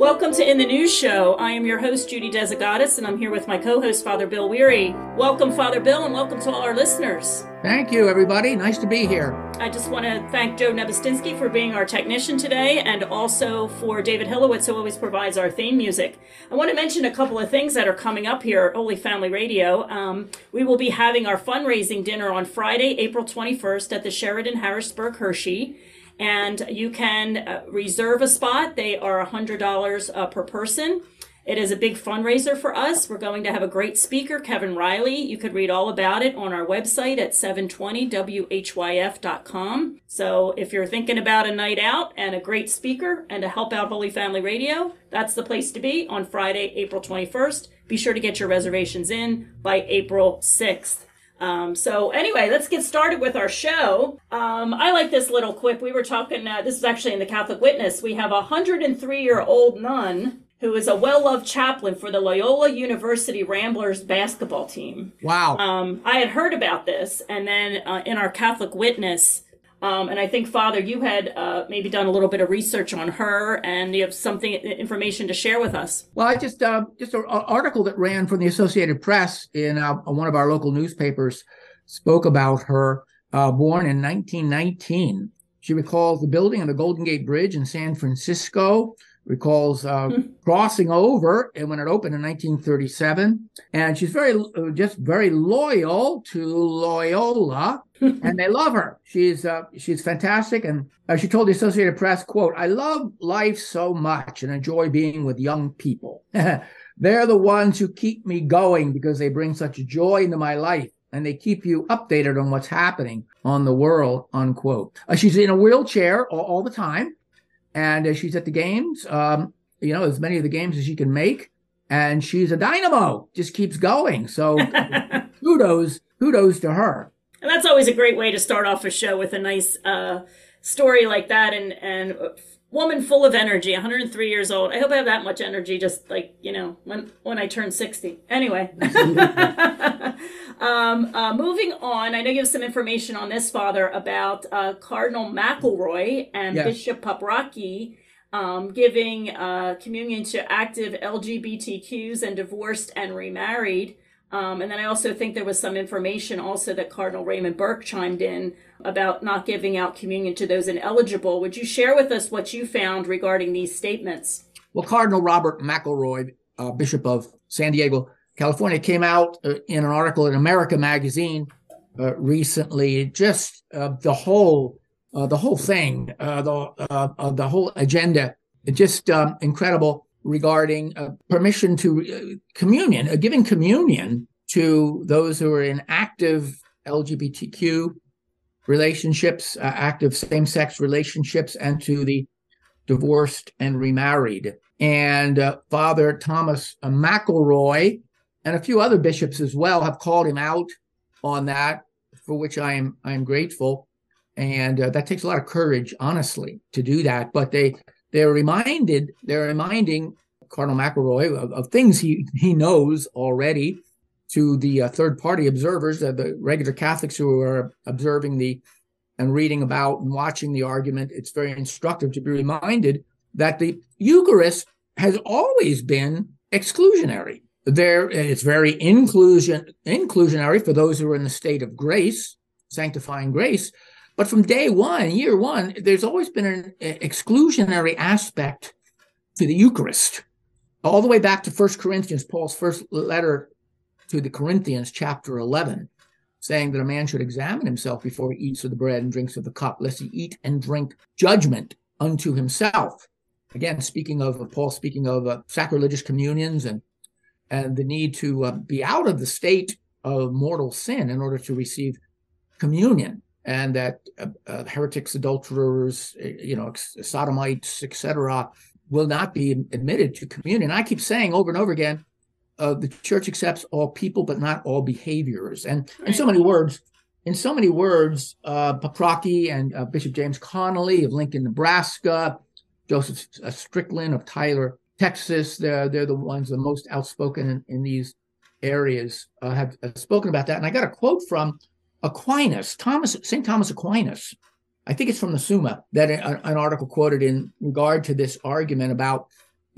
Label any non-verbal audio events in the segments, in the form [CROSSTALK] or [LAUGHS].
Welcome to In the News Show. I am your host, Judy Desigatis, and I'm here with my co host, Father Bill Weary. Welcome, Father Bill, and welcome to all our listeners. Thank you, everybody. Nice to be here. I just want to thank Joe Nebustinsky for being our technician today and also for David Hillowitz, who always provides our theme music. I want to mention a couple of things that are coming up here at Holy Family Radio. Um, we will be having our fundraising dinner on Friday, April 21st at the Sheraton Harrisburg Hershey and you can uh, reserve a spot. They are $100 uh, per person. It is a big fundraiser for us. We're going to have a great speaker, Kevin Riley. You could read all about it on our website at 720whyf.com. So if you're thinking about a night out and a great speaker and to help out Holy Family Radio, that's the place to be on Friday, April 21st. Be sure to get your reservations in by April 6th. Um, so anyway, let's get started with our show. Um, I like this little quip. We were talking. Uh, this is actually in the Catholic Witness. We have a 103 year old nun who is a well loved chaplain for the Loyola University Ramblers basketball team. Wow. Um, I had heard about this, and then uh, in our Catholic Witness. Um, and I think, Father, you had uh, maybe done a little bit of research on her, and you have something information to share with us. Well, I just uh, just an article that ran from the Associated Press in uh, one of our local newspapers spoke about her. Uh, born in 1919, she recalls the building of the Golden Gate Bridge in San Francisco recalls uh, mm. crossing over and when it opened in 1937 and she's very uh, just very loyal to loyola [LAUGHS] and they love her. She's uh, she's fantastic and uh, she told the associated press quote i love life so much and enjoy being with young people. [LAUGHS] They're the ones who keep me going because they bring such joy into my life and they keep you updated on what's happening on the world unquote. Uh, she's in a wheelchair all, all the time and uh, she's at the games. Um, you know, as many of the games as she can make, and she's a dynamo. Just keeps going. So [LAUGHS] kudos, kudos to her. And that's always a great way to start off a show with a nice uh, story like that, and and woman full of energy 103 years old. I hope i have that much energy just like you know when when i turn 60 anyway. [LAUGHS] Um, uh, moving on i know you have some information on this father about uh, cardinal mcelroy and yes. bishop paprocki um, giving uh, communion to active lgbtqs and divorced and remarried um, and then I also think there was some information also that Cardinal Raymond Burke chimed in about not giving out communion to those ineligible. Would you share with us what you found regarding these statements? Well, Cardinal Robert McElroy, uh, Bishop of San Diego, California, came out uh, in an article in America Magazine uh, recently. Just uh, the whole, uh, the whole thing, uh, the the whole agenda, just um, incredible regarding uh, permission to uh, communion, uh, giving communion to those who are in active LGBTQ relationships, uh, active same sex relationships, and to the divorced and remarried. And uh, Father Thomas uh, McElroy and a few other bishops as well have called him out on that, for which I am I am grateful. And that takes a lot of courage, honestly, to do that. But they they're reminded, they're reminding Cardinal McElroy of, of things he, he knows already to the uh, third party observers, uh, the regular Catholics who are observing the and reading about and watching the argument. It's very instructive to be reminded that the Eucharist has always been exclusionary. There, it's very inclusion inclusionary for those who are in the state of grace, sanctifying grace. But from day one, year one, there's always been an exclusionary aspect to the Eucharist. All the way back to First Corinthians, Paul's first letter to the Corinthians, chapter 11, saying that a man should examine himself before he eats of the bread and drinks of the cup, lest he eat and drink judgment unto himself. Again, speaking of Paul, speaking of uh, sacrilegious communions and and the need to uh, be out of the state of mortal sin in order to receive communion and that uh, uh, heretics, adulterers, uh, you know, sodomites, etc., will not be admitted to communion. I keep saying over and over again, uh, the church accepts all people, but not all behaviors. And in so many words, in so many words, uh, Paprocki and uh, Bishop James Conley of Lincoln, Nebraska, Joseph uh, Strickland of Tyler, Texas, they're, they're the ones the most outspoken in, in these areas have spoken about that. And I got a quote from Aquinas, Thomas, St. Thomas Aquinas, I think it's from the Summa that an article quoted in regard to this argument about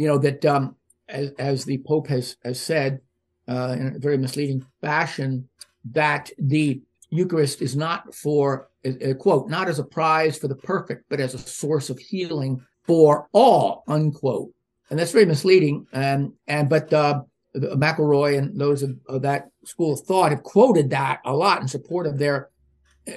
you know, that um, as, as the Pope has, has said uh, in a very misleading fashion, that the Eucharist is not for, uh, quote, not as a prize for the perfect, but as a source of healing for all, unquote. And that's very misleading. And, and but uh, McElroy and those of, of, that school of thought have quoted that a lot in support of their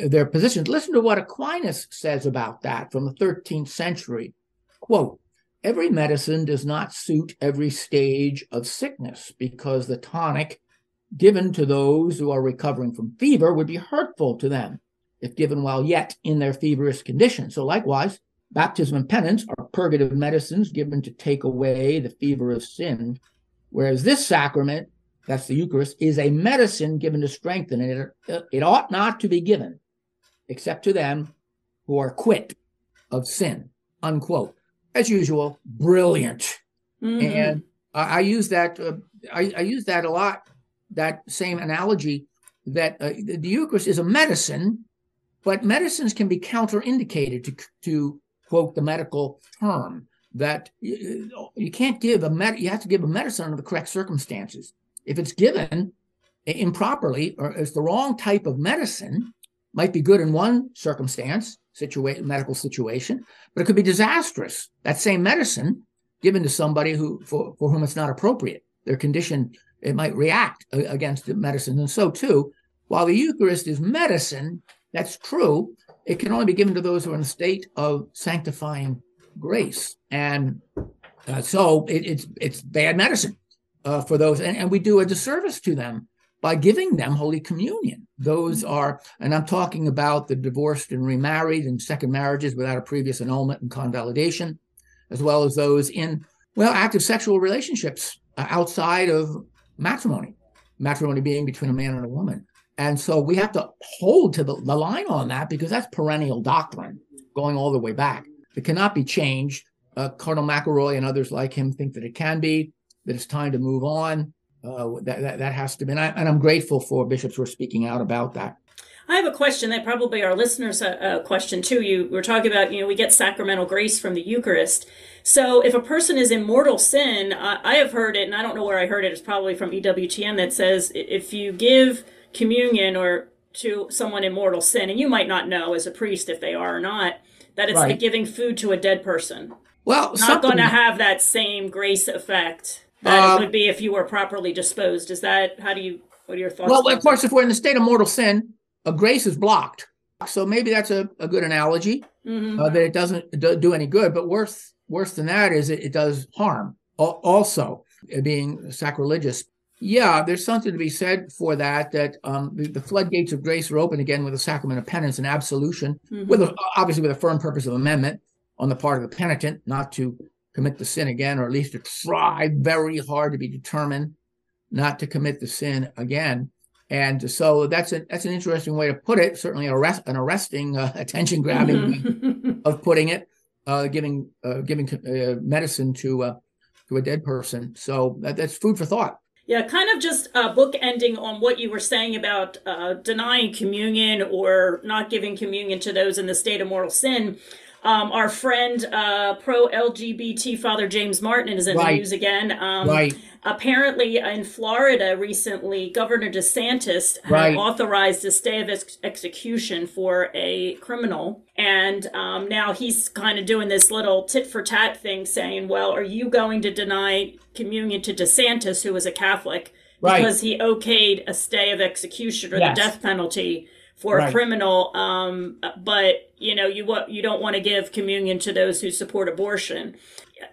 their positions. Listen to what Aquinas says about that from the 13th century. Quote, every medicine does not suit every stage of sickness because the tonic given to those who are recovering from fever would be hurtful to them if given while yet in their feverish condition. So likewise, baptism and penance are purgative medicines given to take away the fever of sin Whereas this sacrament, that's the Eucharist, is a medicine given to strengthen it. It ought not to be given except to them who are quit of sin. Unquote. As usual, brilliant. Mm-hmm. And I, I, use that. Uh, I, I, use that a lot. That same analogy that uh, the, the Eucharist is a medicine, but medicines can be counterindicated to to quote the medical term that you, you can't give a med- you have to give a medicine under the correct circumstances. If it's given improperly or it's the wrong type of medicine, might be good in one circumstance, medical situation, but it could be disastrous. That same medicine given to somebody who for, for whom it's not appropriate, their condition it might react against the medicine, and so too. While the Eucharist is medicine, that's true. It can only be given to those who are in a state of sanctifying grace, and uh, so it, it's it's bad medicine uh, for those, and, and we do a disservice to them by giving them Holy Communion. Those are, and I'm talking about the divorced and remarried and second marriages without a previous annulment and convalidation, as well as those in well active sexual relationships uh, outside of matrimony, matrimony being between a man and a woman. And so we have to hold to the, the line on that because that's perennial doctrine going all the way back. It cannot be changed. Uh, Cardinal McElroy and others like him think that it can be, that it's time to move on. Uh, that, that, that has to be. And, I, and I'm grateful for bishops who are speaking out about that. I have a question that probably our listeners a, uh, uh, question too. You were talking about, you know, we get sacramental grace from the Eucharist. So if a person is in mortal sin, I, I have heard it, and I don't know where I heard it. It's probably from EWTN that says if you give communion or to someone in mortal sin, and you might not know as a priest if they are or not, that it's right. like giving food to a dead person. Well, not going to have that same grace effect that uh, it would be if you were properly disposed. Is that how do you? What are your thoughts? Well, of course, if we're in the state of mortal sin, a grace is blocked. So maybe that's a, a good analogy mm-hmm. uh, that it doesn't do any good. But worse worse than that is it, it does harm. Also, being sacrilegious yeah, there's something to be said for that. That um, the, the, floodgates of grace are open again with the sacrament of penance and absolution, mm-hmm. with a, obviously with a firm purpose of amendment on the part of the penitent, not to commit the sin again, or at least to try very hard to be determined not to commit the sin again. And so that's a, that's an interesting way to put it. Certainly, arrest, an arresting, uh, [LAUGHS] attention grabbing mm-hmm. of putting it, uh, giving uh, giving uh, medicine to uh, to a dead person. So that, that's food for thought. Yeah, kind of just uh, book ending on what you were saying about uh, denying communion or not giving communion to those in the state of mortal sin. Um, our friend, uh, pro LGBT Father James Martin, is in right. the news again. Um, right. Apparently, in Florida recently, Governor DeSantis right. authorized a stay of ex- execution for a criminal. And um, now he's kind of doing this little tit for tat thing, saying, Well, are you going to deny communion to DeSantis, who is a Catholic, because he okayed a stay of execution or yes. the death penalty? For right. a criminal um, but you know you what you don't want to give communion to those who support abortion.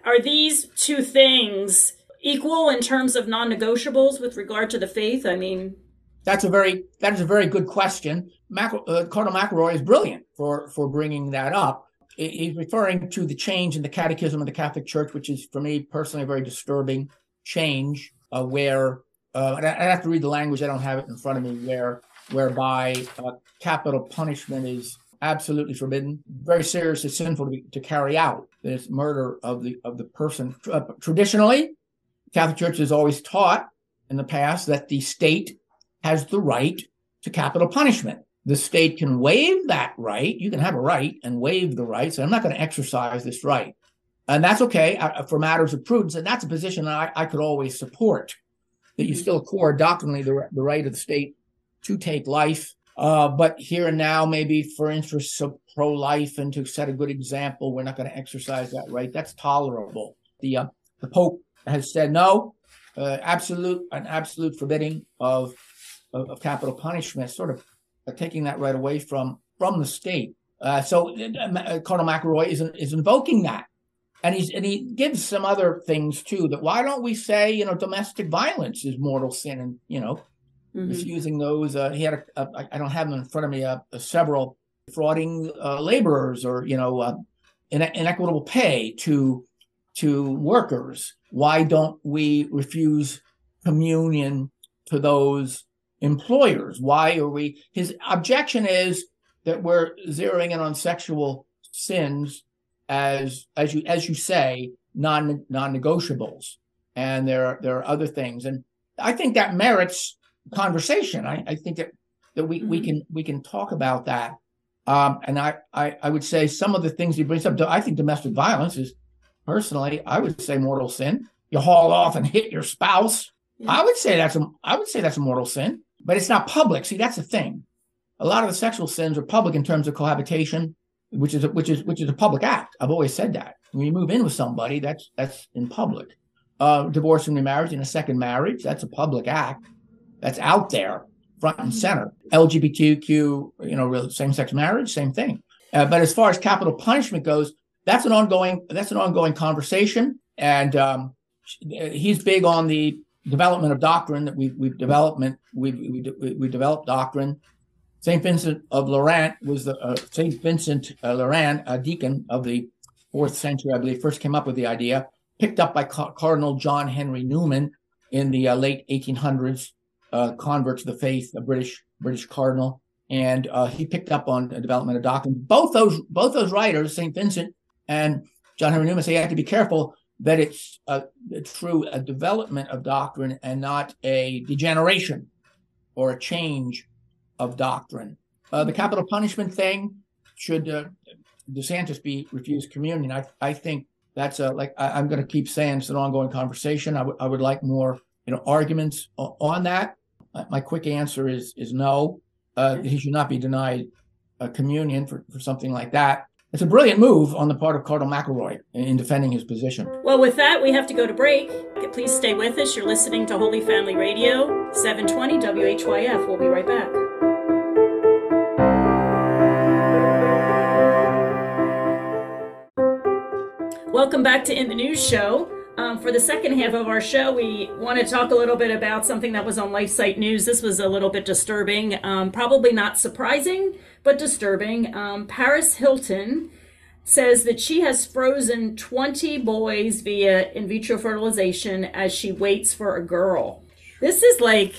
Are these two things equal in terms of non-negotiables with regard to the faith? I mean that's a very that is a very good question. Mac, uh, cardinal mcelroy is brilliant for for bringing that up. He's referring to the change in the catechism of the catholic church which is for me personally a very disturbing change uh, where uh, I have to read the language i don't have it in front of me where whereby uh, capital punishment is absolutely forbidden, very seriously sinful to, be, to carry out. this murder of the of the person. Uh, traditionally, Catholic Church has always taught in the past that the state has the right to capital punishment. The state can waive that right. You can have a right and waive the right. So I'm not going to exercise this right. and that's okay uh, for matters of prudence, and that's a position I, I could always support. That you still accord doctrinally the, the right of the state to take life, uh, but here and now, maybe for interests of pro-life and to set a good example, we're not going to exercise that right. That's tolerable. The uh, the Pope has said no, uh, absolute an absolute forbidding of, of, of capital punishment, sort of uh, taking that right away from from the state. Uh, so uh, Cardinal McElroy is is invoking that and he's and he gives some other things too that why don't we say you know domestic violence is mortal sin and you know mm-hmm. misusing those uh, he had a, a I don't have them in front of me uh, several frauding uh, laborers or you know uh, inequitable pay to to workers. Why don't we refuse communion to those employers? Why are we his objection is that we're zeroing in on sexual sins as as you as you say non non-negotiables. And there are there are other things. And i think that merits conversation i, I think that that we, mm-hmm. we can we can talk about that um, and I, I i would say some of the things he brings up i think domestic violence is personally i would say mortal sin you haul off and hit your spouse yeah. i would say that's a i would say that's a mortal sin but it's not public see that's the thing a lot of the sexual sins are public in terms of cohabitation which is a, which is which is a public act. I've always said that when you move in with somebody, that's that's in public. Uh, divorce and remarriage in a second marriage, that's a public act. That's out there, front and center. LGBTQ, you know, same-sex marriage, same thing. Uh, but as far as capital punishment goes, that's an ongoing that's an ongoing conversation, and um, he's big on the development of doctrine that we've we've development we've we, we developed doctrine St. Vincent of Lerins was the uh, St. Vincent uh, Lerins, a deacon of the fourth century, I believe, first came up with the idea, picked up by Ca- Cardinal John Henry Newman in the uh, late 1800s, uh, convert to the faith, a British British cardinal, and uh, he picked up on the development of doctrine. Both those both those writers, St. Vincent and John Henry Newman, say you have to be careful that it's a, a true a development of doctrine and not a degeneration or a change of doctrine. Uh, the capital punishment thing should uh, DeSantis be refused communion? I I think that's a like I, am going to keep saying it's an ongoing conversation. I, w- I would like more you know arguments on that. My quick answer is is no. Uh, he should not be denied a communion for, for something like that. It's a brilliant move on the part of Cardinal McElroy in, in defending his position. Well, with that, we have to go to break. Please stay with us. You're listening to Holy Family Radio, 720 WHYF. We'll be right back. Welcome back to In the News Show. Um, for the second half of our show, we want to talk a little bit about something that was on LifeSite News. This was a little bit disturbing, um, probably not surprising, but disturbing. Um, Paris Hilton says that she has frozen 20 boys via in vitro fertilization as she waits for a girl. This is like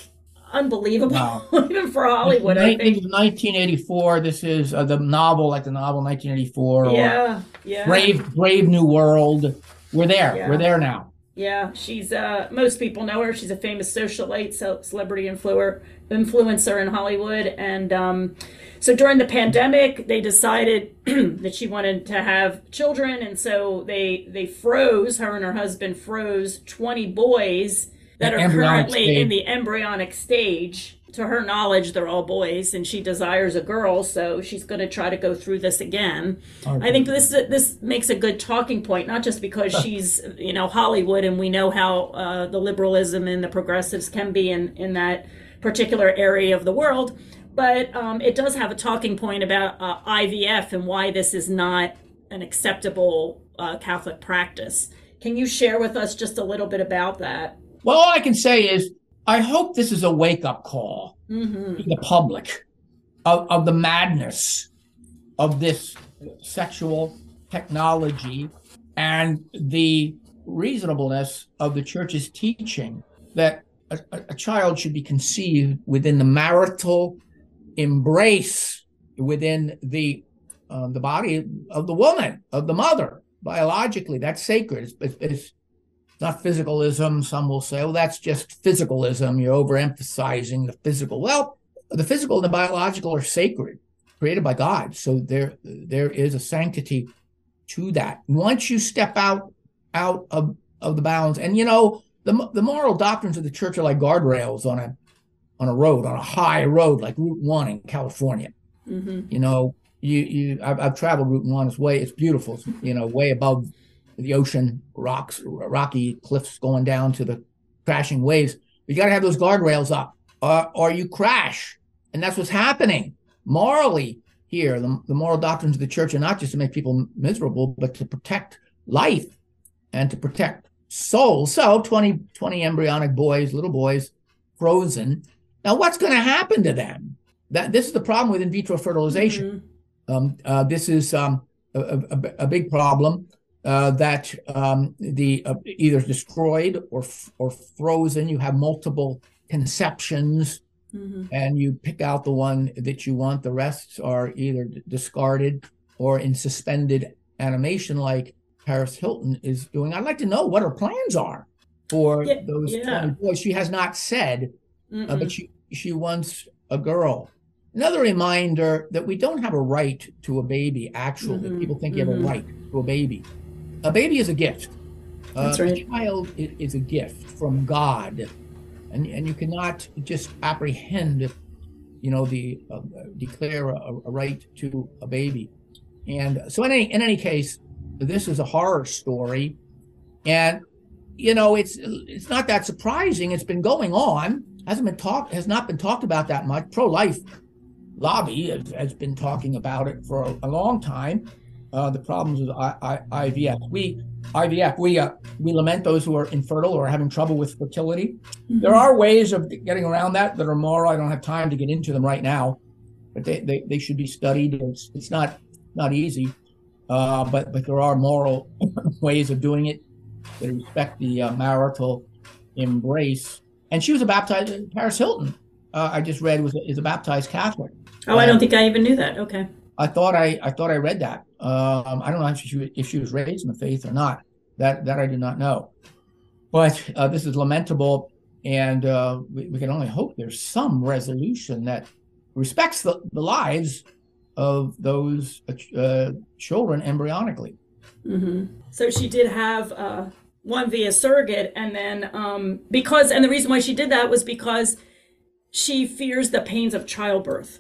unbelievable, wow. [LAUGHS] even for Hollywood. I think 1984. This is uh, the novel, like the novel 1984. Yeah, yeah. Brave, Brave New World. We're there. Yeah. We're there now. Yeah, she's. uh Most people know her. She's a famous socialite, so celebrity influencer, influencer in Hollywood, and um, so during the pandemic, they decided [CLEARS THROAT] that she wanted to have children, and so they they froze her and her husband froze 20 boys that are currently stage. in the embryonic stage. To her knowledge, they're all boys, and she desires a girl, so she's going to try to go through this again. Okay. I think this this makes a good talking point, not just because [LAUGHS] she's you know Hollywood, and we know how uh, the liberalism and the progressives can be in in that particular area of the world, but um, it does have a talking point about uh, IVF and why this is not an acceptable uh, Catholic practice. Can you share with us just a little bit about that? Well, all I can say is I hope this is a wake up call mm-hmm. to the public of, of the madness of this sexual technology and the reasonableness of the church's teaching that a, a, child should be conceived within the marital embrace within the uh, the body of the woman of the mother biologically that's sacred it's, it's, not physicalism. Some will say, well, that's just physicalism. You're overemphasizing the physical. Well, the physical and the biological are sacred, created by God. So there, there is a sanctity to that. Once you step out out of, of the bounds, and you know the the moral doctrines of the church are like guardrails on a on a road, on a high road like Route One in California. Mm-hmm. You know, you you I've, I've, traveled Route One. It's way it's beautiful. It's, you know, way above the ocean, rocks, rocky cliffs going down to the crashing waves. You got to have those guardrails up, uh, or you crash, and that's what's happening morally here. The, the moral doctrines of the church are not just to make people miserable, but to protect life and to protect souls. So 20, 20 embryonic boys, little boys, frozen. Now, what's going to happen to them? That this is the problem with in vitro fertilization. Mm-hmm. Um, uh, this is um, a, a, a, big problem uh, that um, the uh, either destroyed or or frozen. You have multiple conceptions mm-hmm. and you pick out the one that you want. The rest are either discarded or in suspended animation, like Paris Hilton is doing. I'd like to know what her plans are for yeah, those yeah. 20 boys. She has not said, uh, but she, she wants a girl. Another reminder that we don't have a right to a baby, actually. Mm-hmm. People think you have mm-hmm. a right to a baby. A baby is a gift. That's uh, right. A child is a gift from God and and you cannot just apprehend, you know, the uh, declare a, a, right to a baby. And so in any in any case, this is a horror story, and you know it's it's not that surprising. It's been going on, hasn't been talked has not been talked about that much. Pro life lobby has, has, been talking about it for a, a long time. Uh, the problems with I, I, IVF. We IVF. We uh, we lament those who are infertile or having trouble with fertility. Mm-hmm. There are ways of getting around that that are moral. I don't have time to get into them right now, but they, they, they should be studied. It's, it's not not easy, uh, but but there are moral [LAUGHS] ways of doing it that respect the uh, marital embrace. And she was a baptized Paris Hilton. Uh, I just read was a, is a baptized Catholic. Oh, I don't think I even knew that. Okay. I thought I I thought I read that. Um, I don't know if she if she was raised in the faith or not. That that I do not know. But uh, this is lamentable, and uh, we, we, can only hope there's some resolution that respects the, the lives of those uh, children embryonically. Mm-hmm. So she did have uh, one via surrogate, and then um, because and the reason why she did that was because she fears the pains of childbirth.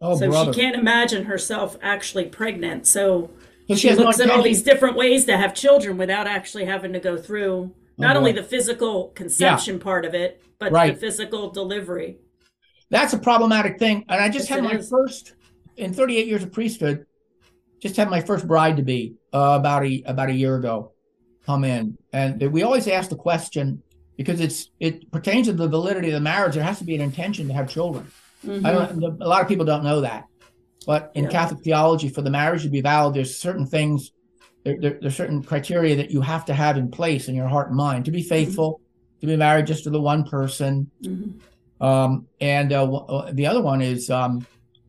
Oh, so brother. she can't imagine herself actually pregnant. So she, she looks at all these different ways to have children without actually having to go through not oh, only the physical conception yeah. part of it, but right. the physical delivery. That's a problematic thing. And I just yes, had my is. first in 38 years of priesthood, just had my first bride to be uh, about a about a year ago come in. And we always ask the question because it's it pertains to the validity of the marriage. There has to be an intention to have children. Mm-hmm. I don't. A lot of people don't know that, but in yeah. Catholic theology, for the marriage to be valid, there's certain things, there, there, there's certain criteria that you have to have in place in your heart and mind to be mm-hmm. faithful, mm-hmm. to be married just to the one person, mm-hmm. um, and uh, uh, the other one is um,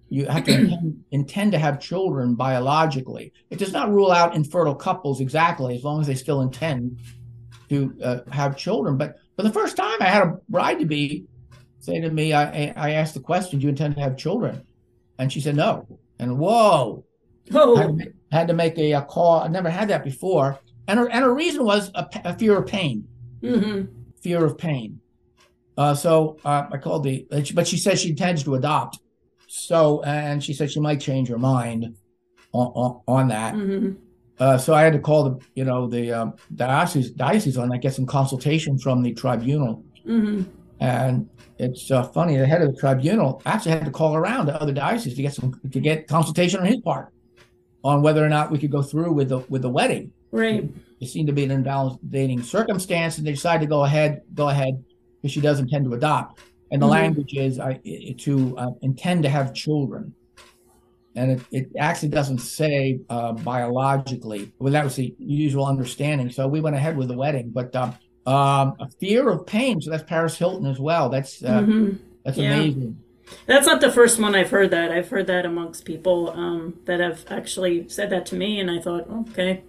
you have to intend, [CLEARS THROAT] intend, to have children biologically. It does not rule out infertile couples exactly, as long as they still intend to uh, have children. But for the first time, I had a bride to be say to me, I, I asked the question, do you intend to have children? And she said, no. And whoa, oh. had, to, had to make a, a, call. I never had that before. And her, and her reason was a, a fear of pain, mm-hmm. fear of pain. Uh, so uh, I called the, but she says she intends to adopt. So, and she said she might change her mind on, on, on that. Mm-hmm. Uh, so I had to call the, you know, the um, diocese, diocese on that, get some consultation from the tribunal. Mm-hmm. And it's uh, funny. The head of the tribunal actually had to call around to other dioceses to get some to get consultation on his part on whether or not we could go through with the with the wedding. Right. It seemed to be an invalidating circumstance, and they decided to go ahead. Go ahead, because she does intend to adopt, and the mm-hmm. language is uh, to uh, intend to have children, and it, it actually doesn't say uh, biologically. Well, that was the usual understanding. So we went ahead with the wedding, but. Um, a fear of pain. So that's Paris Hilton as well. That's uh, mm-hmm. that's yeah. amazing. That's not the first one I've heard that. I've heard that amongst people um, that have actually said that to me, and I thought, okay,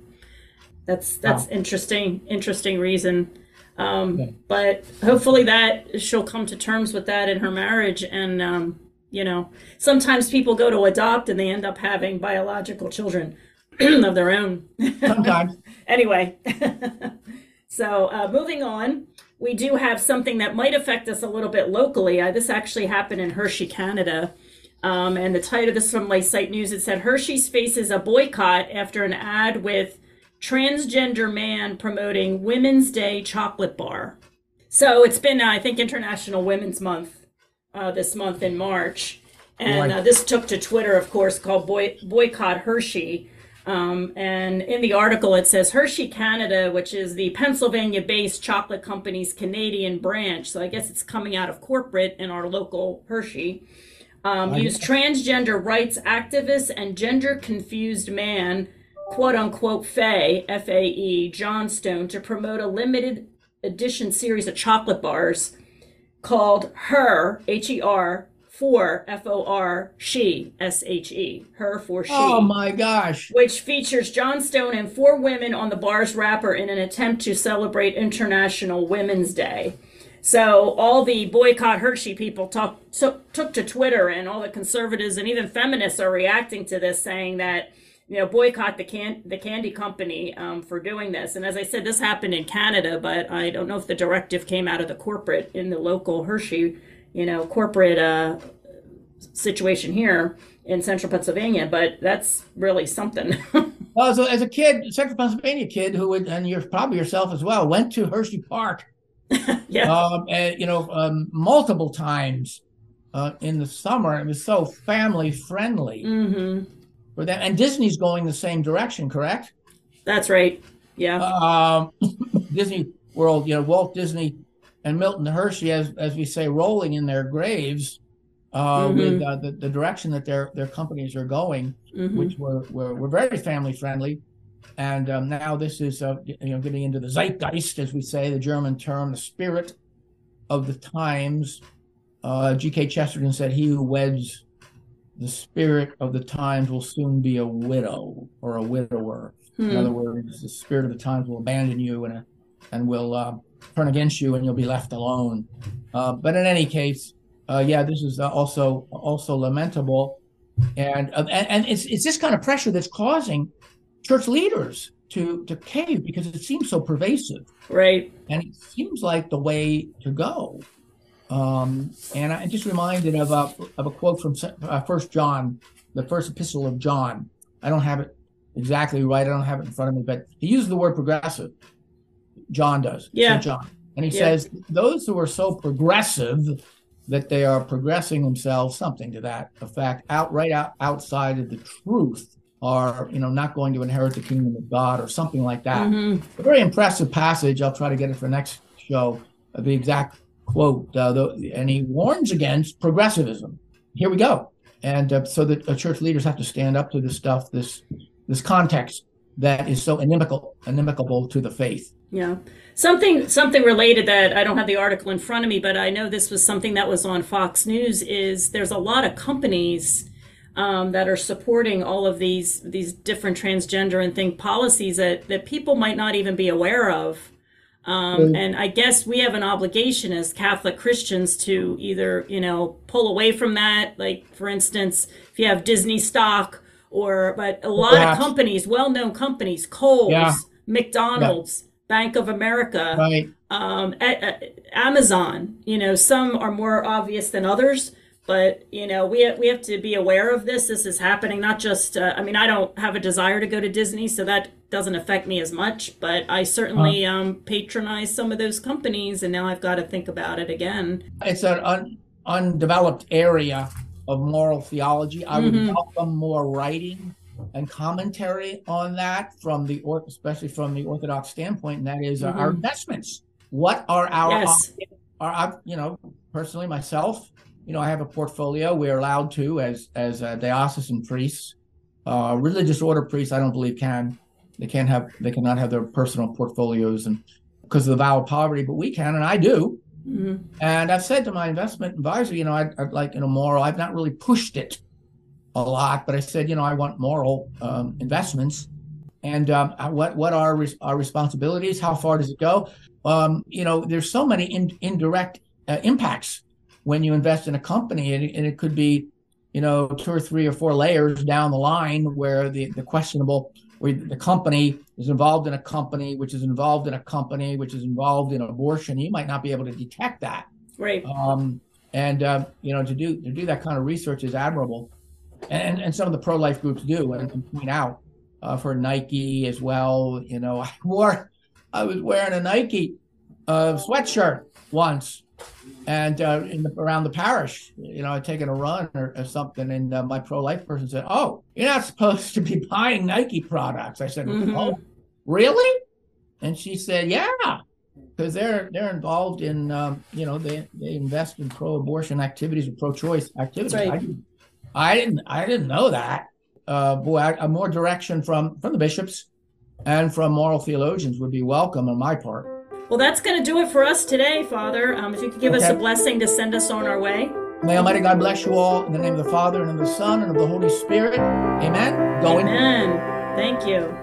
that's that's wow. interesting. Interesting reason. Um, okay. But hopefully that she'll come to terms with that in her marriage, and um, you know, sometimes people go to adopt and they end up having biological children. [CLEARS THROAT] of their own. Sometimes. [LAUGHS] anyway, [LAUGHS] so uh, moving on, we do have something that might affect us a little bit locally. Uh, this actually happened in Hershey, Canada. Um, and the title of this from LifeSite News it said Hershey's faces a boycott after an ad with transgender man promoting Women's Day chocolate bar. So it's been, uh, I think, International Women's Month uh, this month in March. And uh, this took to Twitter, of course, called Boy- Boycott Hershey. Um, and in the article, it says Hershey Canada, which is the Pennsylvania based chocolate company's Canadian branch. So I guess it's coming out of corporate in our local Hershey. Um, used transgender rights activist and gender confused man, quote unquote, Fae, F A E, Johnstone, to promote a limited edition series of chocolate bars called Her, H E R, for F O R, She, S H E, Her for She. Oh my gosh. Which features Johnstone and four women on the bar's wrapper in an attempt to celebrate International Women's Day. So all the boycott Hershey people talk, so, took to Twitter, and all the conservatives and even feminists are reacting to this, saying that you know boycott the can the candy company um, for doing this. And as I said, this happened in Canada, but I don't know if the directive came out of the corporate in the local Hershey, you know, corporate uh, situation here in central Pennsylvania. But that's really something. [LAUGHS] well, so as a kid, central Pennsylvania kid who would, and you're probably yourself as well, went to Hershey Park [LAUGHS] yeah. Um, and, you know, um, multiple times uh, in the summer. It was so family friendly mm-hmm. for them. And Disney's going the same direction, correct? That's right. Yeah. Um, [LAUGHS] Disney World, you know, Walt Disney and Milton Hershey, as as we say, rolling in their graves uh, mm-hmm. with uh, the, the direction that their their companies are going, mm-hmm. which were, were were very family friendly. And um, now this is, uh, you know, getting into the zeitgeist, as we say, the German term, the spirit of the times. Uh, G.K. Chesterton said, "He who weds the spirit of the times will soon be a widow or a widower." Hmm. In other words, the spirit of the times will abandon you and and will uh, turn against you, and you'll be left alone. Uh, but in any case, uh, yeah, this is also also lamentable, and uh, and, and it's it's this kind of pressure that's causing church leaders to to cave because it seems so pervasive. Right. And it seems like the way to go. Um, and i just reminded of a of a quote from uh, first john the first epistle of john. I don't have it exactly right. I don't have it in front of me but he uses the word progressive john does yeah St. john and he Yeah. says those who are so progressive that they are progressing themselves something to that effect out right out outside of the truth are you know not going to inherit the kingdom of god or something like that Mhm. a very impressive passage i'll try to get it for next show uh, the exact quote uh, the, and he warns against progressivism here we go and uh, so that uh, church leaders have to stand up to this stuff this this context that is so inimical inimical to the faith Yeah. Something something related that I don't have the article in front of me, but I know this was something that was on Fox News is there's a lot of companies um, that are supporting all of these these different transgender and thing policies that, that people might not even be aware of. Um, Mm. and I guess we have an obligation as Catholic Christians to either, you know, pull away from that. Like, for instance, if you have Disney stock or, but a lot Perhaps. of companies, well known companies, Kohl's, Yeah. McDonald's, Bank of America, right um, Amazon. You know, some are more obvious than others, but you know, we have, we have to be aware of this. This is happening. Not just. Uh, I mean, I don't have a desire to go to Disney, so that doesn't affect me as much. But I certainly um, patronize some of those companies, and now I've got to think about it again. it's an un, undeveloped area of moral theology. I would Mhm. welcome more writing and commentary on that from the or especially from the Orthodox standpoint, and that is uh, our investments. What are our, Yes. are I, you know, personally myself, you know, I have a portfolio. We're allowed to as as uh, diocesan priests, uh, religious order priests. I don't believe can they can't have they cannot have their personal portfolios and because of the vow of poverty, but we can, and I do. Hmm And I've said to my investment advisor, you know, I'd, I'd like, you know, moral. I've not really pushed it a lot, but I said, you know, I want moral um, investments. And um, what what are res- our responsibilities? How far does it go? Um, you know, there's so many in, indirect uh, impacts when you invest in a company, and, and it could be, you know, two or three or four layers down the line where the the questionable where the company is involved in a company, which is involved in a company, which is involved in abortion. You might not be able to detect that. Right. Um, and uh, you know, to do to do that kind of research is admirable, and and some of the pro life groups do and, and point out uh, for Nike as well. You know, [LAUGHS] I wore, I was wearing a Nike uh, sweatshirt once, and uh, in the, around the parish, you know, I'd taken a run or, or something, and uh, my pro life person said, "Oh, you're not [LAUGHS] supposed to be buying Nike products." I said, Mhm. "Oh, really?" And she said, "Yeah." Because they're they're involved in um, you know they, they invest in pro-abortion activities or pro-choice activities. Right. I, didn't, I didn't I didn't know that. Uh, boy, I, a more direction from from the bishops and from moral theologians would be welcome on my part. Well, that's going to do it for us today, Father. Um, if you could give us a blessing to send us on our way. May Almighty God bless you all in the name of the Father and of the Son and of the Holy Spirit. Amen. Go in Amen. Thank you.